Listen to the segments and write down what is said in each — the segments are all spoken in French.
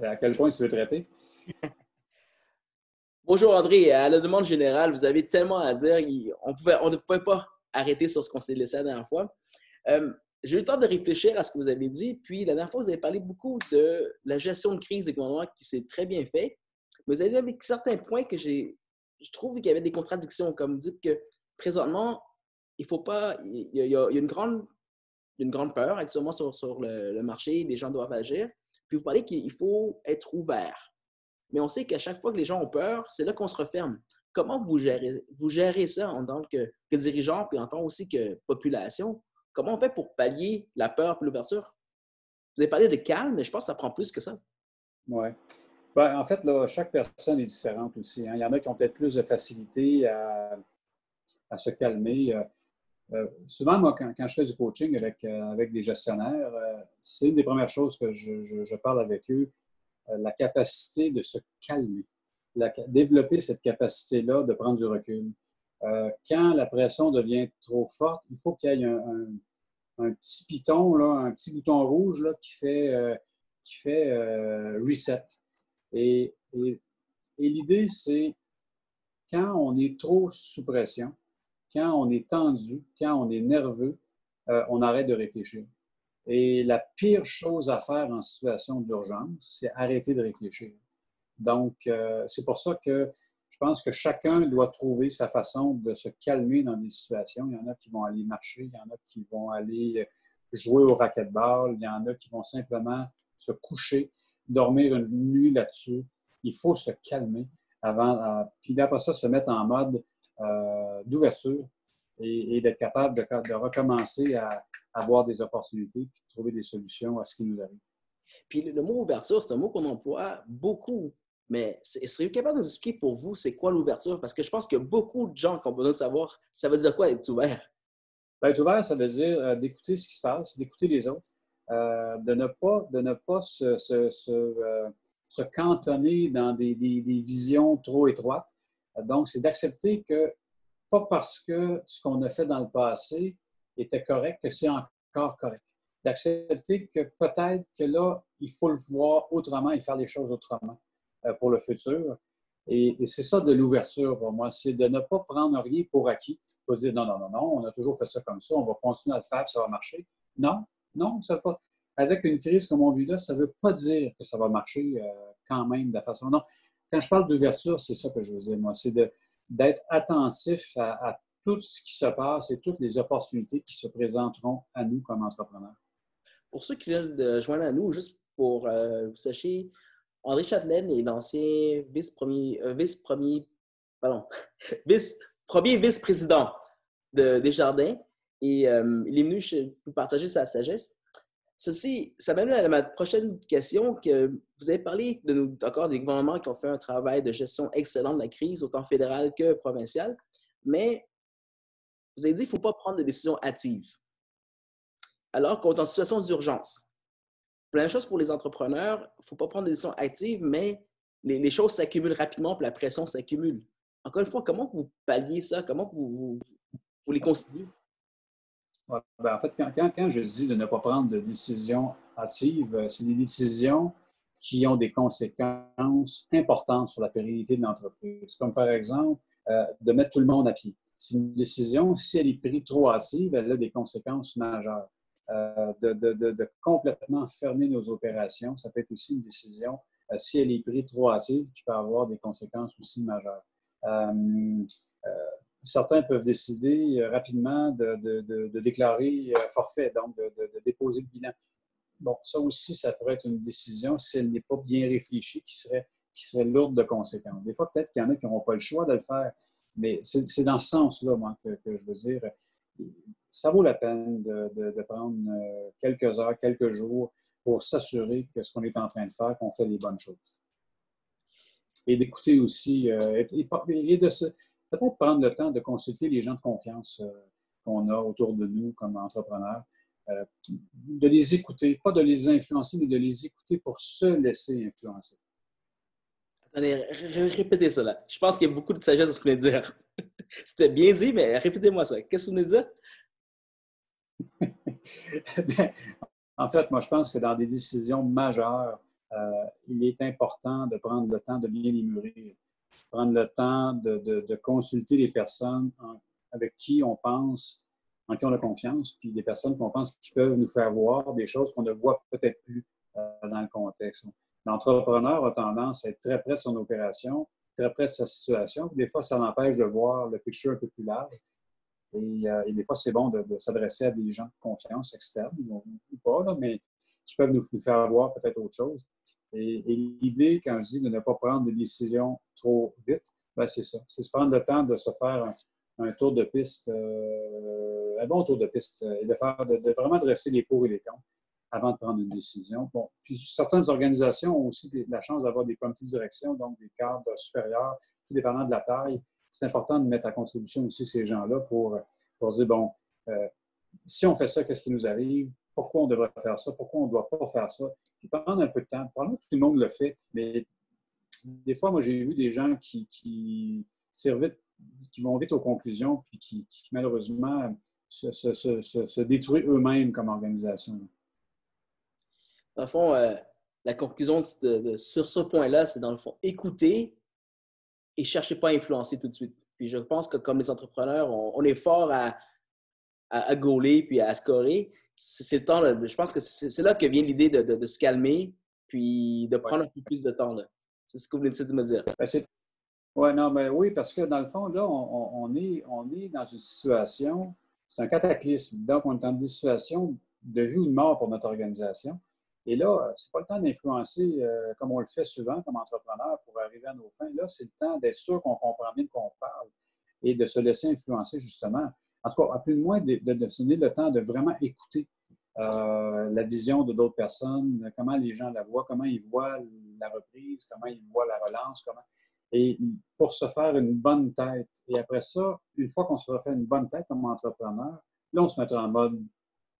À quel point tu veux traiter? Bonjour André, à la demande générale, vous avez tellement à dire, on, ne pouvait pas arrêter sur ce qu'on s'est laissé la dernière fois. Euh, j'ai eu le temps de réfléchir à ce que vous avez dit, puis la dernière fois, vous avez parlé beaucoup de la gestion de crise des gouvernements qui s'est très bien fait, vous avez dit avec certains points que je trouve qu'il y avait des contradictions, comme vous dites que présentement, il faut pas, il y a, une, grande, une grande peur actuellement sur, le marché, les gens doivent agir, puis vous parlez qu'il faut être ouvert mais on sait qu'à chaque fois que les gens ont peur, c'est là qu'on se referme. Comment vous gérez, vous gérez ça en tant que, dirigeant, puis en tant aussi que population? Comment on fait pour pallier la peur et l'ouverture? Vous avez parlé de calme, mais je pense que ça prend plus que ça. Oui. Ben, en fait, là, chaque personne est différente aussi. Hein. Il y en a qui ont peut-être plus de facilité à, se calmer. Euh, euh, souvent, moi, quand, je fais du coaching avec, euh, avec des gestionnaires, c'est une des premières choses que je parle avec eux euh, la capacité de se calmer, développer cette capacité-là de prendre du recul. Euh, quand la pression devient trop forte, il faut qu'il y ait un, petit piton, là, un petit bouton rouge là, qui fait, euh, qui fait reset. Et, et l'idée, c'est quand on est trop sous pression, quand on est tendu, quand on est nerveux, on arrête de réfléchir. Et la pire chose à faire en situation d'urgence, c'est arrêter de réfléchir. Donc, euh, c'est pour ça que je pense que chacun doit trouver sa façon de se calmer dans des situations. Il y en a qui vont aller marcher, il y en a qui vont aller jouer au racquetball, il y en a qui vont simplement se coucher, dormir une nuit là-dessus. Il faut se calmer avant, euh, puis après ça, se mettre en mode euh, d'ouverture et, d'être capable de, recommencer à, avoir des opportunités et de trouver des solutions à ce qui nous arrive. Puis le, mot ouverture, c'est un mot qu'on emploie beaucoup. Mais seriez-vous capable de nous expliquer pour vous, c'est quoi l'ouverture? Parce que je pense que beaucoup de gens qui ont besoin de savoir, ça veut dire quoi être ouvert? Ben, être ouvert, ça veut dire euh, d'écouter ce qui se passe, d'écouter les autres, euh, de ne pas, de ne pas se, se, se, se cantonner dans des, des, des, visions trop étroites. Donc, c'est d'accepter que pas parce que ce qu'on a fait dans le passé était correct que c'est encore correct. D'accepter que peut-être que là, il faut le voir autrement et faire les choses autrement euh, pour le futur. Et, c'est ça de l'ouverture moi, c'est de ne pas prendre rien pour acquis, pas dire non, non, non, non, on a toujours fait ça comme ça, on va continuer à le faire, ça va marcher. Non, non, ça va. Avec une crise comme on vit là, ça ne veut pas dire que ça va marcher euh, quand même de la façon. Non, quand je parle d'ouverture, c'est ça que je veux dire, moi, c'est de, d'être attentif à, tout ce qui se passe et toutes les opportunités qui se présenteront à nous comme entrepreneurs. Pour ceux qui viennent de joindre à nous, juste pour euh, vous sachiez, André Châtelaine est l'ancien vice-premier, euh, vice-premier, pardon, vice, premier vice-président de Desjardins et euh, il est venu pour partager sa sagesse. Ceci, ça m'amène à ma prochaine question, que vous avez parlé de encore des gouvernements qui ont fait un travail de gestion excellent de la crise, autant fédérale que provinciale, mais vous avez dit qu'il ne faut pas prendre de décisions hâtives, alors qu'on est en situation d'urgence. La même chose pour les entrepreneurs, il ne faut pas prendre de décisions hâtives, mais les, choses s'accumulent rapidement, puis la pression s'accumule. Encore une fois, comment vous palliez ça? Comment vous, vous les conciliez? Ben, en fait, quand, je dis de ne pas prendre de décisions hâtives, euh, c'est des décisions qui ont des conséquences importantes sur la pérennité de l'entreprise. Comme par exemple, euh, de mettre tout le monde à pied. C'est une décision, si elle est prise trop hâtive, elle a des conséquences majeures. Euh, de, complètement fermer nos opérations, ça peut être aussi une décision, si elle est prise trop hâtive, qui peut avoir des conséquences aussi majeures certains peuvent décider euh, rapidement de, déclarer euh, forfait, donc de, déposer le bilan. Bon, ça aussi, ça pourrait être une décision, si elle n'est pas bien réfléchie, qui serait, lourde de conséquences. Des fois, peut-être qu'il y en a qui n'auront pas le choix de le faire, mais c'est dans ce sens-là, moi, que, je veux dire. Ça vaut la peine de, prendre euh, quelques heures, quelques jours pour s'assurer que ce qu'on est en train de faire, qu'on fait les bonnes choses. Et d'écouter aussi, et, et, de se, peut-être prendre le temps de consulter les gens de confiance euh, qu'on a autour de nous comme entrepreneurs, euh, de les écouter, pas de les influencer, mais de les écouter pour se laisser influencer. Attendez, répétez cela. Je pense qu'il y a beaucoup de sagesse à ce que vous venez de dire. C'était bien dit, mais répétez-moi ça. Qu'est-ce que vous venez de dire? Ben, en fait, moi, je pense que dans des décisions majeures, il est important de prendre le temps de bien les mûrir, prendre le temps de, consulter les personnes avec qui on pense, en qui on a confiance, puis des personnes qu'on pense qui peuvent nous faire voir des choses qu'on ne voit peut-être plus dans le contexte. L'entrepreneur a tendance à être très près de son opération, très près de sa situation. Des fois, ça l'empêche de voir le picture un peu plus large. Et, euh, des fois, c'est bon de, s'adresser à des gens de confiance externes, ou, pas, mais qui peuvent nous, faire voir peut-être autre chose. Et, l'idée, quand je dis de ne pas prendre des décisions trop vite, ben c'est ça. C'est se prendre le temps de se faire un, tour de piste, euh, un bon tour de piste, et de, faire, de, vraiment dresser les pour et les contre avant de prendre une décision. Bon, puis certaines organisations ont aussi la chance d'avoir des comités de direction, donc des cadres supérieurs, tout dépendant de la taille. C'est important de mettre à contribution aussi ces gens-là pour, pour dire, bon, euh, si on fait ça, qu'est-ce qui nous arrive? Pourquoi on devrait faire ça? Pourquoi on ne doit pas faire ça? Puis prendre un peu de temps. Probablement tout le monde le fait, mais des fois, moi, j'ai vu des gens qui, vont vite aux conclusions, puis qui, malheureusement se, se, se, se détruisent eux-mêmes comme organisation. Dans le fond, euh, la conclusion sur ce point-là, c'est dans le fond, écouter et chercher pas à influencer tout de suite. Puis je pense que comme les entrepreneurs, on, est fort à, à, gauler puis à scorer. C'est le temps, je pense que c'est là que vient l'idée de, se calmer puis de prendre un peu plus de temps. C'est ce que vous venez de me dire. Ben, ouais, non, mais oui, parce que dans le fond, là, on, est, on est dans une situation, c'est un cataclysme. Donc, on est dans une situation de vie ou de mort pour notre organisation. Et là, ce n'est pas le temps d'influencer euh, comme on le fait souvent comme entrepreneur pour arriver à nos fins. Là, c'est le temps d'être sûr qu'on comprend bien de quoi on parle et de se laisser influencer justement. En tout cas, à plus de moins, de, donner le temps de vraiment écouter euh, la vision de d'autres personnes, comment les gens la voient, comment ils voient la reprise, comment ils voient la relance, comment. Et pour se faire une bonne tête. Et après ça, une fois qu'on se fait une bonne tête comme entrepreneur, là, on se mettra en mode,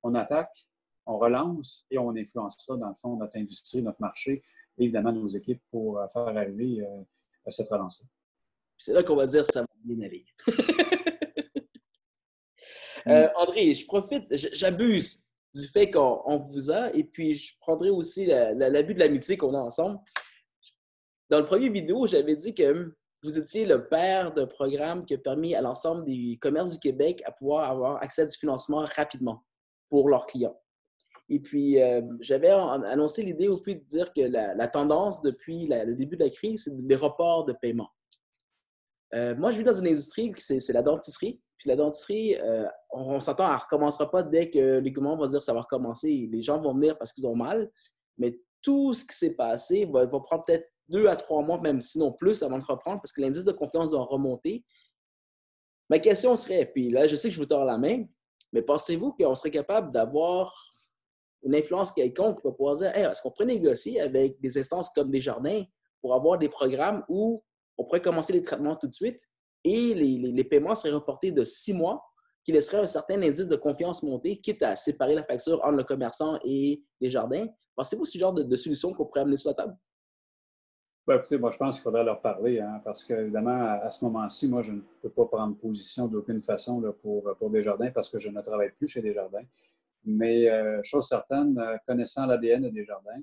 on attaque, on relance et on influencera, dans le fond, notre industrie, notre marché et évidemment nos équipes pour euh, faire arriver euh, cette relance-là. C'est là qu'on va dire ça va bien aller. Euh, André, je profite, j'abuse du fait qu'on vous a et puis je prendrai aussi l'abus de l'amitié qu'on a ensemble. Dans le premier vidéo, j'avais dit que vous étiez le père d'un programme qui a permis à l'ensemble des commerces du Québec à pouvoir avoir accès à du financement rapidement pour leurs clients. Et puis, euh, j'avais annoncé l'idée au plus de dire que la, tendance depuis le début de la crise, c'est des reports de paiement. Euh, moi, je vis dans une industrie c'est la dentisserie. Puis la dentisserie, euh, on, s'entend, elle ne recommencera pas dès que les gouvernements vont dire ça va recommencer. Les gens vont venir parce qu'ils ont mal. Mais tout ce qui s'est passé va, va prendre peut-être deux à trois mois, même sinon plus, avant de reprendre, parce que l'indice de confiance doit remonter. Ma question serait, puis là, je sais que je vous tords la main, mais pensez-vous qu'on serait capable d'avoir une influence quelconque pour pouvoir dire est-ce qu'on pourrait négocier avec des instances comme des jardins pour avoir des programmes où on pourrait commencer les traitements tout de suite et les, paiements seraient reportés de six mois, qui laisserait un certain indice de confiance monter, quitte à séparer la facture entre le commerçant et les jardins. Pensez-vous ce genre de, solution qu'on pourrait amener sur la table? Ben, écoutez, moi, je pense qu'il faudrait leur parler, hein, parce qu'évidemment, à, ce moment-ci, moi, je ne peux pas prendre position d'aucune façon là, pour, pour Desjardins parce que je ne travaille plus chez Desjardins. Mais euh, chose certaine, euh, connaissant l'ADN de Desjardins,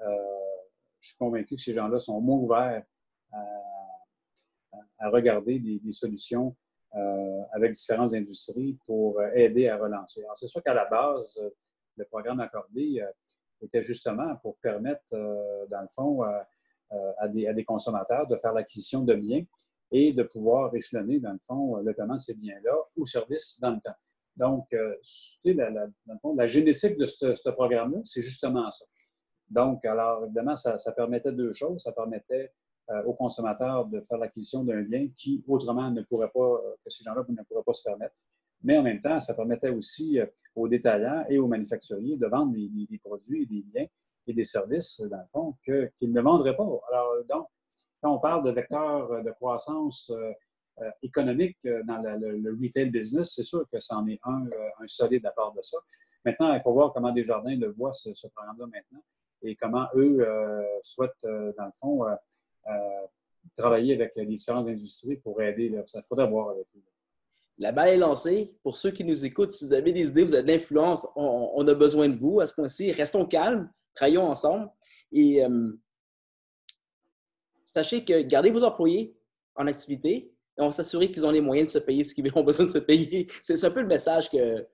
euh, je suis convaincu que ces gens-là sont moins ouverts à, regarder des, solutions avec différentes industries pour aider à relancer. Alors, c'est sûr qu'à la base, le programme accordé était justement pour permettre, dans le fond, à des, à, consommateurs de faire l'acquisition de biens et de pouvoir échelonner, dans le fond, le paiement de ces biens-là ou services dans le temps. Donc, euh, la, dans le fond, la génétique de ce, programme-là, c'est justement ça. Donc, alors, évidemment, ça, permettait deux choses. Ça permettait euh, aux consommateurs de faire l'acquisition d'un bien qui, autrement, ne pourrait pas, euh, que ces gens-là ne pourraient pas se permettre. Mais en même temps, ça permettait aussi aux détaillants et aux manufacturiers de vendre des, produits et des biens et des services, dans le fond, qu'ils ne vendraient pas. Alors, donc, quand on parle de vecteurs de croissance euh, économique euh, dans le, retail business, c'est sûr que c'en est un, euh, solide à part de ça. Maintenant, il faut voir comment Desjardins le voient, ce, programme-là maintenant, et comment eux souhaitent, dans le fond, travailler avec les différentes industries pour aider. Ça faudrait voir avec eux. La balle est lancée. Pour ceux qui nous écoutent, si vous avez des idées, vous avez de l'influence, on, a besoin de vous à ce point-ci. Restons calmes, travaillons ensemble. Et sachez que gardez vos employés en activité et on va s'assurer qu'ils ont les moyens de se payer ce qu'ils ont besoin de se payer. C'est un peu le message que M.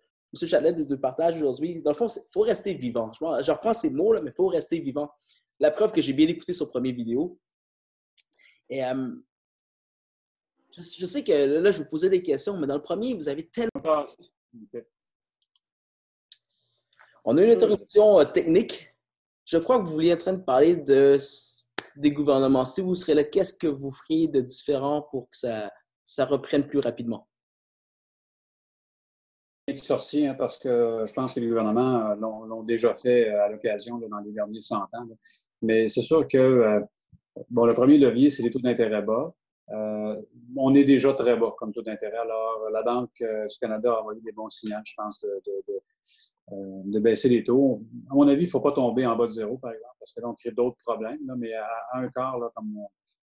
Châtelet nous partage aujourd'hui. Dans le fond, il faut rester vivant. Je, reprends ces mots, là, mais il faut rester vivant. La preuve que j'ai bien écouté sur première vidéo. Et je, sais que là, je vous posais des questions, mais dans le premier, vous avez tellement. On a une interruption euh, technique. Je crois que vous vouliez en train de parler de, des gouvernements. Si vous serez là, qu'est-ce que vous feriez de différent pour que ça, ça reprenne plus rapidement? sorcier, hein, parce que je pense que les gouvernements euh, l'ont déjà fait euh, à l'occasion dans les derniers 100 ans. Mais c'est sûr que bon, le premier levier, c'est les taux d'intérêt bas. Euh, on est déjà très bas comme taux d'intérêt. Alors, la Banque euh, du Canada a envoyé des bons signaux, je pense, de, euh, baisser les taux. À mon avis, il ne faut pas tomber en bas de zéro, par exemple, parce que là, on crée d'autres problèmes. mais à, un quart, comme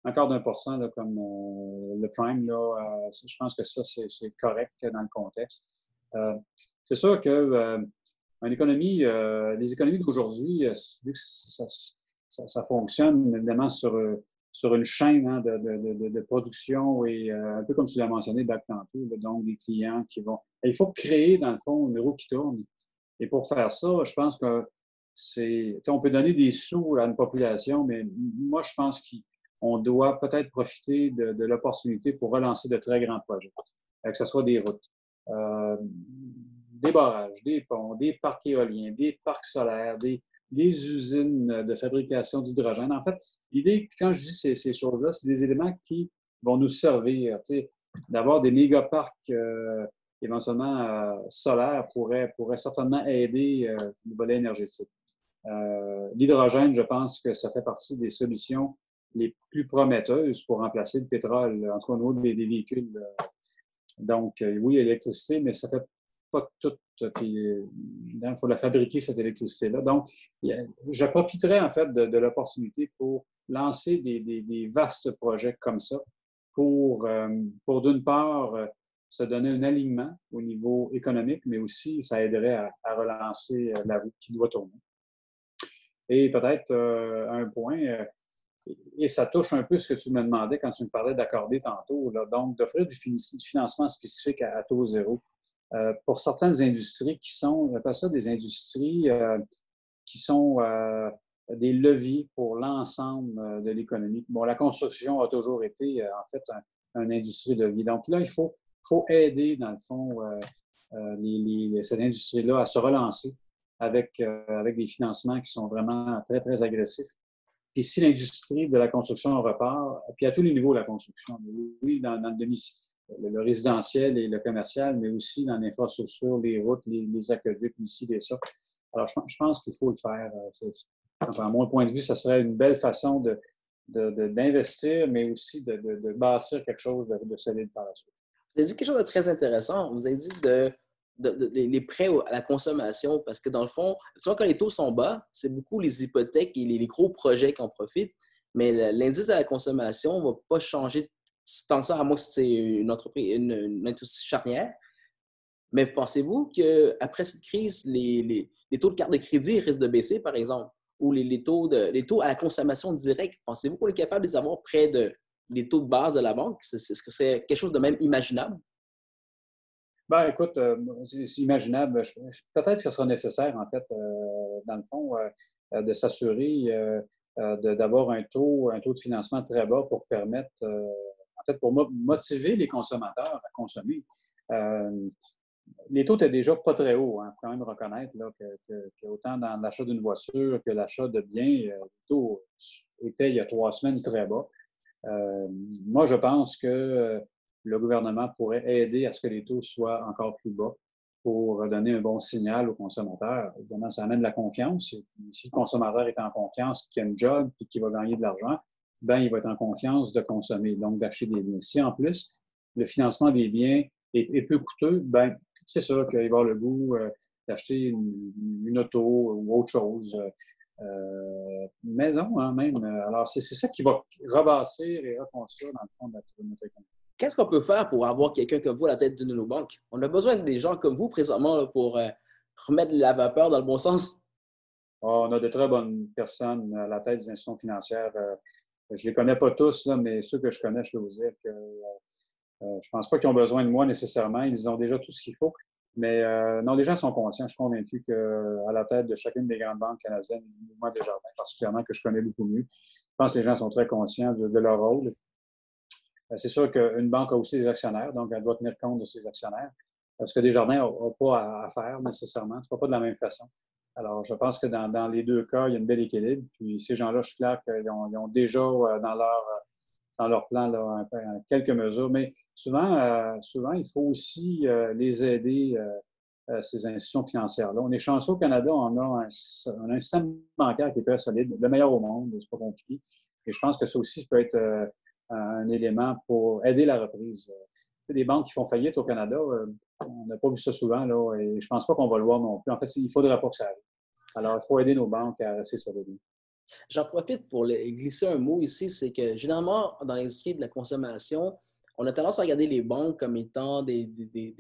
un quart d'un pour cent, comme le prime, là, je pense que ça, c'est correct dans le contexte. c'est sûr que une les économies d'aujourd'hui, vu que ça, fonctionne évidemment sur sur une chaîne hein, de, production et euh, un peu comme tu l'as mentionné back tantôt, donc des clients qui vont. il faut créer, dans le fond, une roue qui tourne. Et pour faire ça, je pense que c'est. On peut donner des sous à une population, mais moi, je pense qu'on doit peut-être profiter de, l'opportunité pour relancer de très grands projets, euh, que ce soit des routes, euh, des barrages, des ponts, des parcs éoliens, des parcs solaires, des, des usines de fabrication d'hydrogène. En fait, l'idée, quand je dis ces, choses-là, c'est des éléments qui vont nous servir. D'avoir des mégaparcs euh, éventuellement euh, solaires pourrait, certainement aider euh, le volet énergétique. Euh, l'hydrogène, je pense que ça fait partie des solutions les plus prometteuses pour remplacer le pétrole, en tout cas au niveau des, des véhicules. Donc, oui, l'électricité, mais ça fait pas tout il faut la fabriquer, cette électricité-là. Donc, je profiterai en fait de, l'opportunité pour lancer des, vastes projets comme ça pour, euh, pour d'une part, euh, se donner un alignement au niveau économique, mais aussi ça aiderait à, relancer euh, la route qui doit tourner. Et peut-être un point, et ça touche un peu ce que tu me demandais quand tu me parlais d'accorder tantôt, donc d'offrir du, financement spécifique à taux zéro. Euh, pour certaines industries qui sont, ça des industries euh, qui sont euh, des leviers pour l'ensemble de l'économie. Bon, la construction a toujours été, en fait, une industrie de vie. Donc là, il faut, faut aider, dans le fond, cette industrie-là à se relancer avec, avec des financements qui sont vraiment très, très agressifs. Puis si l'industrie de la construction repart, puis à tous les niveaux de la construction, oui, dans, dans le demi le, résidentiel et le commercial, mais aussi dans l'infrastructure, les routes, les, les aqueducs, ici et ça. Alors, je, pense qu'il faut le faire. Euh, enfin, à mon point de vue, ça serait une belle façon de, d'investir, mais aussi de, de, bâtir quelque chose de, solide par la suite. Vous avez dit quelque chose de très intéressant. Vous avez dit de, les prêts à la consommation, parce que dans le fond, soit quand les taux sont bas, c'est beaucoup les hypothèques et les, gros projets qui en profitent, mais l'indice à la consommation ne va pas changer tant que ça, à moi, c'est une entreprise, une, industrie charnière. Mais pensez-vous qu'après cette crise, les, taux de carte de crédit risquent de baisser, par exemple, ou les, taux, de, les taux à la consommation directe? Pensez-vous qu'on est capable de les avoir près de, des taux de base de la banque? Est-ce que c'est quelque chose de même imaginable? Ben, écoute, euh, c'est imaginable. Peut-être que ce sera nécessaire, en fait, euh, dans le fond, euh, de s'assurer d'avoir un taux, un taux de financement très bas pour permettre fait, pour motiver les consommateurs à consommer. Euh, les taux étaient déjà pas très hauts. Il hein. faut quand même reconnaître là, que, autant dans l'achat d'une voiture que l'achat de biens, euh, les taux étaient il y a trois semaines très bas. Euh, moi, je pense que le gouvernement pourrait aider à ce que les taux soient encore plus bas pour donner un bon signal aux consommateurs. Évidemment, ça amène de la confiance. Si le consommateur est en confiance, qu'il a un job et qu'il va gagner de l'argent, ben, il va être en confiance de consommer, donc d'acheter des biens. Si en plus, le financement des biens est, peu coûteux, ben, c'est sûr qu'il va avoir le goût euh, d'acheter une, auto ou autre chose. Euh, maison, hein, même. Alors, c'est ça qui va rebasser et reconstruire, dans le fond, de notre, économie. Qu'est-ce qu'on peut faire pour avoir quelqu'un comme vous à la tête de nos banques? On a besoin des gens comme vous présentement pour euh, remettre la vapeur dans le bon sens. on a de très bonnes personnes à la tête des institutions financières. Je ne les connais pas tous, mais ceux que je connais, je peux vous dire que je ne pense pas qu'ils ont besoin de moi nécessairement. Ils ont déjà tout ce qu'il faut. Mais euh, non, les gens sont conscients. Je suis convaincu qu'à la tête de chacune des grandes banques canadiennes, du mouvement des jardins, particulièrement que je connais beaucoup mieux, je pense que les gens sont très conscients de, leur rôle. Euh, c'est sûr qu'une banque a aussi des actionnaires, donc elle doit tenir compte de ses actionnaires. Parce que des jardins n'ont pas à faire nécessairement, ce n'est pas de la même façon. Alors, je pense que dans, les deux cas, il y a une belle équilibre. Puis ces gens-là, je suis clair qu'ils ont, déjà euh, dans leur dans leur plan là, quelques mesures. Mais souvent, euh, souvent, il faut aussi euh, les aider, euh, ces institutions financières-là. On est chanceux au Canada, on a, un, système bancaire qui est très solide, le meilleur au monde, c'est pas compliqué. Et je pense que ça aussi peut être un élément pour aider la reprise. Des banques qui font faillite au Canada, on n'a pas vu ça souvent, là, et je pense pas qu'on va le voir non plus. En fait, il faudrait pas que ça arrive. Alors, il faut aider nos banques à rester solides. J'en profite pour glisser un mot ici, c'est que généralement, dans l'industrie de la consommation, on a tendance à regarder les banques comme étant des,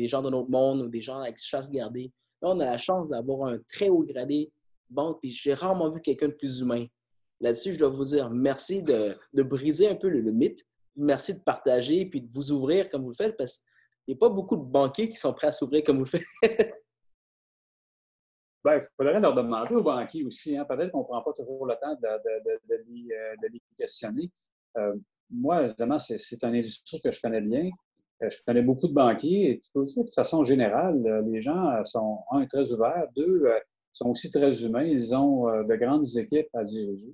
gens de notre monde ou des gens avec chasse gardée. Là, on a la chance d'avoir un très haut gradé banque, puis j'ai rarement vu quelqu'un de plus humain. Là-dessus, je dois vous dire merci de, briser un peu le, mythe. Merci de partager puis de vous ouvrir comme vous le faites parce n'y a pas beaucoup de banquiers qui sont prêts à s'ouvrir comme vous faites. Ben, il faudrait leur demander aux banquiers aussi. Hein. Peut-être qu'on ne prend pas toujours le temps de, de, de, les, questionner. Euh, moi, évidemment, c'est une industrie que je connais bien. Euh, je connais beaucoup de banquiers et tu peux que de façon générale, euh, les gens sont, un, très ouverts, deux, sont aussi très humains. Ils ont de grandes équipes à diriger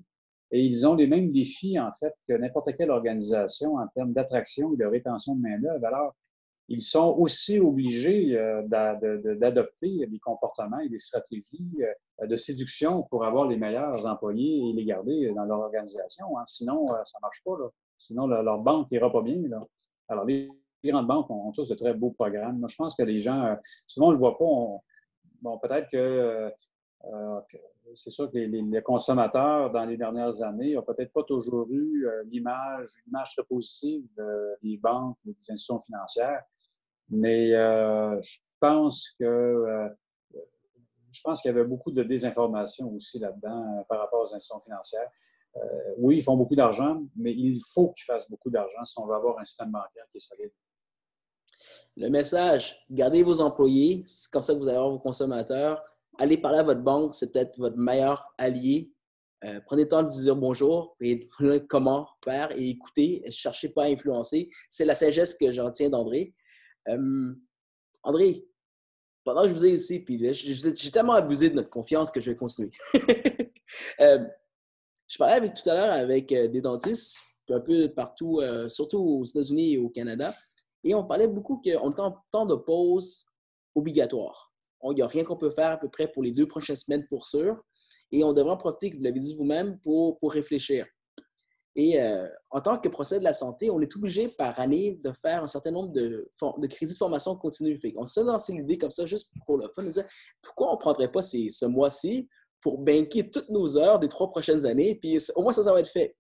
et ils ont les mêmes défis, en fait, que n'importe quelle organisation en termes d'attraction et de rétention de main-d'œuvre. Alors, ils sont aussi obligés euh, d'adopter des comportements et des stratégies euh, de séduction pour avoir les meilleurs employés et les garder dans leur organisation. Hein. Sinon, euh, ça ne marche pas. Sinon, leur banque n'ira pas bien. Alors, les grandes banques ont, tous de très beaux programmes. Moi, je pense que les gens, souvent, on ne le voit pas. bon, peut-être que c'est sûr que les, consommateurs, dans les dernières années, n'ont peut-être pas toujours eu l'image, une image très positive des banques, des institutions financières. Mais euh, je pense que euh, je pense qu'il y avait beaucoup de désinformation aussi là-dedans euh, par rapport aux institutions financières. oui, ils font beaucoup d'argent, mais il faut qu'ils fassent beaucoup d'argent si on veut avoir un système bancaire qui est solide. Le message, gardez vos employés, c'est comme ça que vous allez avoir vos consommateurs. Allez parler à votre banque, c'est peut-être votre meilleur allié. prenez le temps de dire bonjour et comment faire et écoutez. Ne cherchez pas à influencer. C'est la sagesse que j'en tiens d'André. André, pendant que je vous ai aussi, puis j'ai tellement abusé de notre confiance que je vais continuer. je parlais avec, tout à l'heure avec euh, des dentistes, un peu partout, euh, surtout aux États-Unis et au Canada, et on parlait beaucoup qu'on est en temps de pause obligatoire. Il n'y a rien qu'on peut faire à peu près pour les deux prochaines semaines pour sûr, et on devrait en profiter, vous l'avez dit vous-même, pour, pour réfléchir. Et euh, en tant que procès de la santé, on est obligé par année de faire un certain nombre de, de crédits de formation continue. on s'est lancé l'idée comme ça juste pour le fun, de dire pourquoi on ne prendrait pas ce mois-ci pour banquer toutes nos heures des trois prochaines années, puis au moins ça, ça va être fait.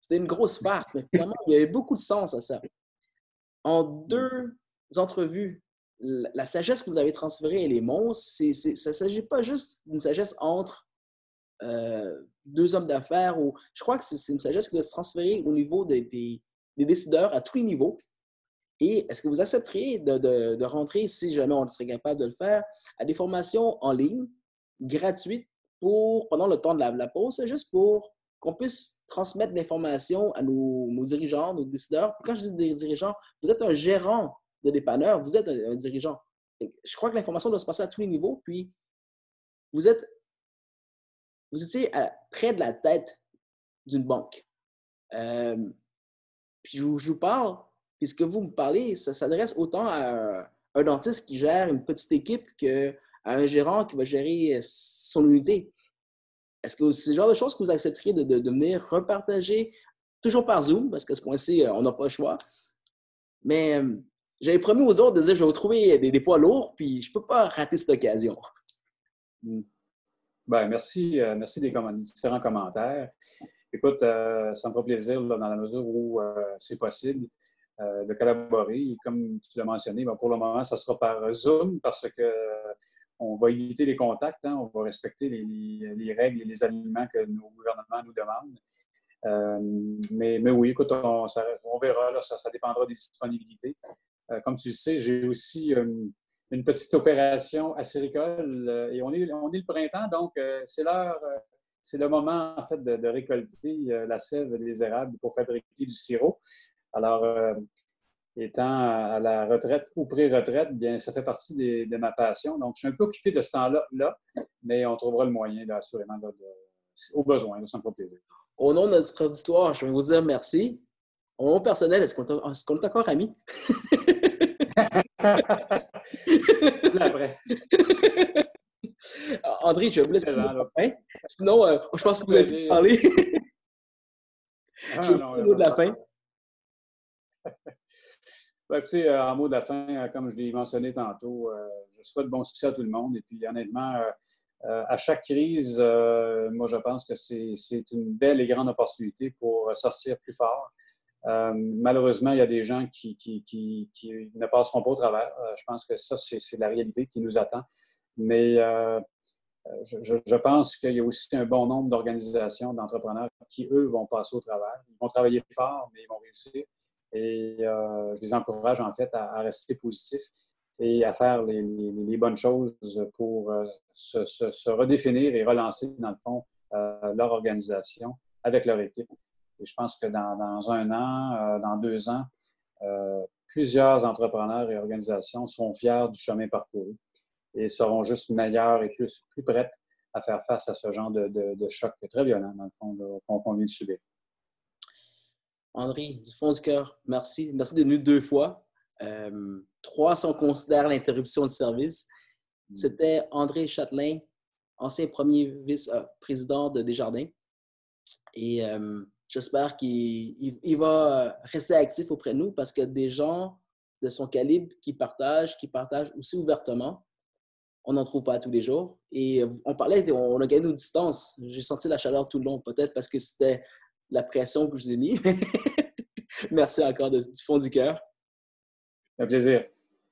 C'était une grosse farce, mais finalement, il y avait beaucoup de sens à ça. En deux entrevues, la sagesse que vous avez transférée, elle est monstre. ça ne s'agit pas juste d'une sagesse entre euh, deux hommes d'affaires. Ou... Je crois que c'est une sagesse qui doit se transférer au niveau des, décideurs à tous les niveaux. Et est-ce que vous accepteriez de, rentrer, si jamais on serait capable de le faire, à des formations en ligne gratuites pour, pendant le temps de la, pause, juste pour qu'on puisse transmettre l'information à nos, dirigeants, nos décideurs? Quand je dis des dirigeants, vous êtes un gérant de dépanneur, vous êtes un dirigeant. Je crois que l'information doit se passer à tous les niveaux, puis vous êtes vous étiez près de la tête d'une banque. Euh, puis je vous, parle, puis ce que vous me parlez, ça s'adresse autant à un, dentiste qui gère une petite équipe qu'à un gérant qui va gérer son unité. Est-ce que c'est le genre de choses que vous accepteriez de, venir repartager, toujours par Zoom, parce que ce point-ci, on n'a pas le choix. Mais euh, j'avais promis aux autres de dire je vais vous trouver des, des poids lourds, puis je ne peux pas rater cette occasion. Hmm. Bien, merci, euh, merci des, différents commentaires. Écoute, euh, ça me fera plaisir dans la mesure où euh, c'est possible de collaborer. comme tu l'as mentionné, ben, pour le moment, ça sera par Zoom parce que on va éviter les contacts, hein. on va respecter les, règles et les aliments que nos gouvernements nous demandent. Mais, mais, oui, écoute, on, verra, ça, dépendra des disponibilités. Comme tu le sais, j'ai aussi petite opération acéricole et on est, on est le printemps, donc c'est l'heure, c'est le moment en fait de, récolter la sève des érables pour fabriquer du sirop. Alors, étant à la retraite ou pré-retraite, bien, ça fait partie de ma passion. Donc, je suis un peu occupé de ce temps-là, là, mais on trouvera le moyen, assurément, au besoin. ça me fera plaisir. Au nom de notre auditoire, je vais vous dire merci. Au nom personnel, est-ce qu'on est, encore amis? Après. André, je vous laisser la fin. Sinon, euh, je pense que vous avez parlé. Ah, je vais vous de la fin. Ben, écoutez, euh, en mot de la fin, euh, comme je l'ai mentionné tantôt, euh, je souhaite bon succès à tout le monde. Et puis, honnêtement, à chaque crise, moi, je pense que c'est une belle et grande opportunité pour sortir plus fort. Malheureusement, il y a des gens qui, ne passeront pas au travers. je pense que ça, c'est la réalité qui nous attend. Mais je, pense qu'il y a aussi un bon nombre d'organisations, d'entrepreneurs qui, eux, vont passer au travers. Ils vont travailler fort, mais ils vont réussir. Et euh, je les encourage en fait à, rester positifs et à faire les, bonnes choses pour euh, se, redéfinir et relancer, dans le fond, euh, leur organisation avec leur équipe. Et je pense que dans, un an, dans deux ans, plusieurs entrepreneurs et organisations seront fiers du chemin parcouru et seront juste meilleurs et plus, plus prêtes à faire face à ce genre de, de, choc très violent, dans le fond, qu'on vient de subir. Henri, du fond du cœur, merci. Merci d'être venu deux fois. Euh, trois, si on considère l'interruption de service. Mm. C'était André Châtelain, ancien premier vice-président de Desjardins. Et euh, j'espère qu'il va rester actif auprès de nous parce que des gens de son calibre qui partagent, qui partagent aussi ouvertement, on n'en trouve pas tous les jours. Et on parlait, on a gagné nos distances. J'ai senti la chaleur tout le long, peut-être parce que c'était la pression que je vous ai mis. Merci encore du fond du cœur. Un plaisir.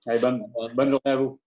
bonne, bonne journée à vous.